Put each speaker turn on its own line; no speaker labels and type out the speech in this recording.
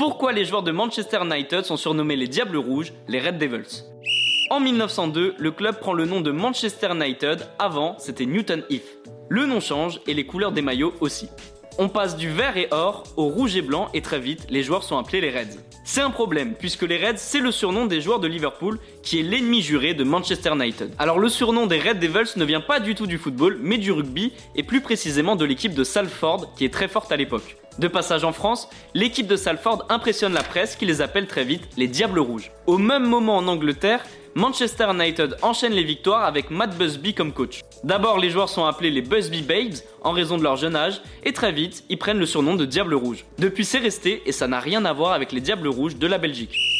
Pourquoi les joueurs de Manchester United sont surnommés les Diables Rouges, les Red Devils? En 1902, le club prend le nom de Manchester United, avant c'était Newton Heath. Le nom change et les couleurs des maillots aussi. On passe du vert et or au rouge et blanc et très vite, les joueurs sont appelés les Reds. C'est un problème, puisque les Reds, c'est le surnom des joueurs de Liverpool, qui est l'ennemi juré de Manchester United. Alors le surnom des Red Devils ne vient pas du tout du football, mais du rugby, et plus précisément de l'équipe de Salford, qui est très forte à l'époque. De passage en France, l'équipe de Salford impressionne la presse qui les appelle très vite les Diables Rouges. Au même moment en Angleterre, Manchester United enchaîne les victoires avec Matt Busby comme coach. D'abord, les joueurs sont appelés les Busby Babes en raison de leur jeune âge, et très vite, ils prennent le surnom de Diable Rouge. Depuis, c'est resté, et ça n'a rien à voir avec les Diables Rouges de la Belgique.